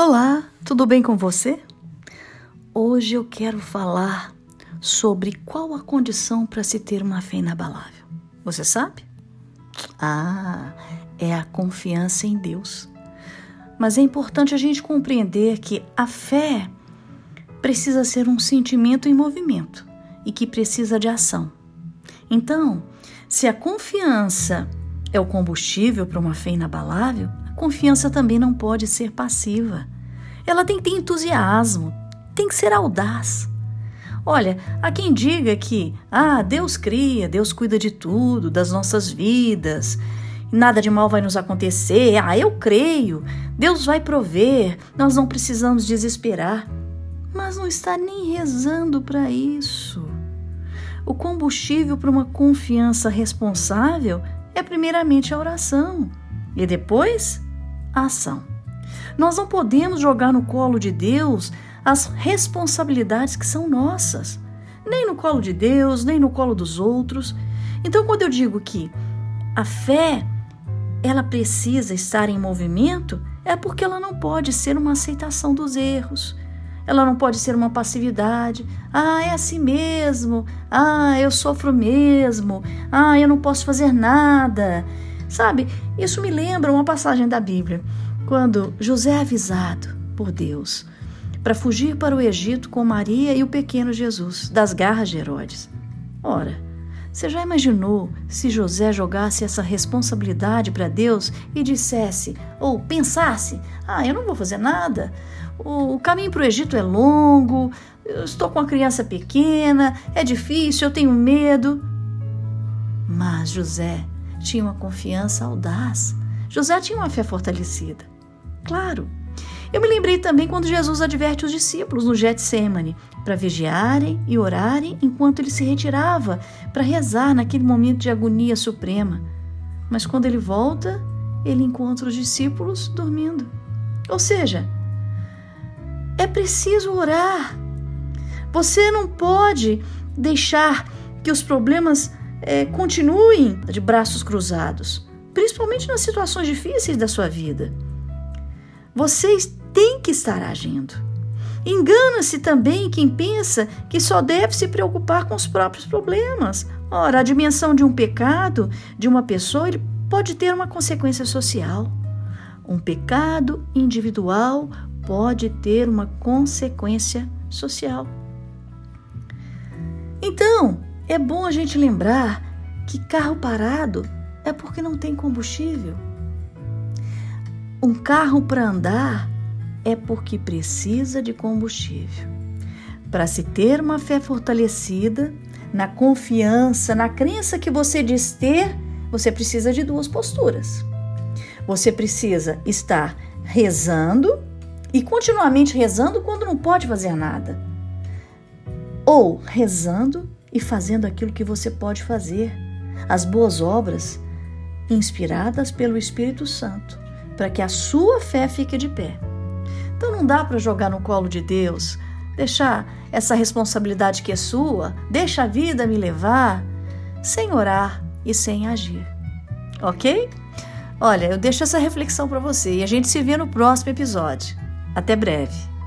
Olá, tudo bem com você? Hoje eu quero falar sobre qual a condição para se ter uma fé inabalável. Você sabe? Ah, é a confiança em Deus. Mas é importante a gente compreender que a fé precisa ser um sentimento em movimento e que precisa de ação. Então, se a confiança é o combustível para uma fé inabalável, a confiança também não pode ser passiva. Ela tem que ter entusiasmo, tem que ser audaz. Olha, há quem diga que, ah, Deus cria, Deus cuida de tudo, das nossas vidas, nada de mal vai nos acontecer, ah, eu creio, Deus vai prover, nós não precisamos desesperar. Mas não está nem rezando para isso. O combustível para uma confiança responsável é primeiramente a oração e depois a ação. Nós não podemos jogar no colo de Deus as responsabilidades que são nossas, nem no colo de Deus, nem no colo dos outros. Então, quando eu digo que a fé ela precisa estar em movimento, é porque ela não pode ser uma aceitação dos erros. Ela não pode ser uma passividade. Ah, é assim mesmo. Ah, eu sofro mesmo. Ah, eu não posso fazer nada. Sabe, isso me lembra uma passagem da Bíblia, quando José é avisado por Deus para fugir para o Egito com Maria e o pequeno Jesus das garras de Herodes. Ora, você já imaginou se José jogasse essa responsabilidade para Deus e dissesse, ou pensasse: ah, eu não vou fazer nada, o caminho para o Egito é longo, eu estou com uma criança pequena, é difícil, eu tenho medo. Mas José tinha uma confiança audaz. José tinha uma fé fortalecida. Claro. Eu me lembrei também quando Jesus adverte os discípulos no Getsemane para vigiarem e orarem enquanto ele se retirava para rezar naquele momento de agonia suprema. Mas quando ele volta, ele encontra os discípulos dormindo. Ou seja, é preciso orar. Você não pode deixar que os problemas é, continuem de braços cruzados, principalmente nas situações difíceis da sua vida. Vocês têm que estar agindo. Engana-se também quem pensa que só deve se preocupar com os próprios problemas. Ora, a dimensão de um pecado de uma pessoa ele pode ter uma consequência social. Um pecado individual pode ter uma consequência social. Então, é bom a gente lembrar que carro parado é porque não tem combustível. Um carro para andar é porque precisa de combustível. Para se ter uma fé fortalecida, na confiança, na crença que você diz ter, você precisa de duas posturas. Você precisa estar rezando e continuamente rezando quando não pode fazer nada. Ou rezando e fazendo aquilo que você pode fazer, as boas obras inspiradas pelo Espírito Santo, para que a sua fé fique de pé. Então não dá para jogar no colo de Deus, deixar essa responsabilidade que é sua, deixa a vida me levar, sem orar e sem agir. Ok? Olha, eu deixo essa reflexão para você e a gente se vê no próximo episódio. Até breve.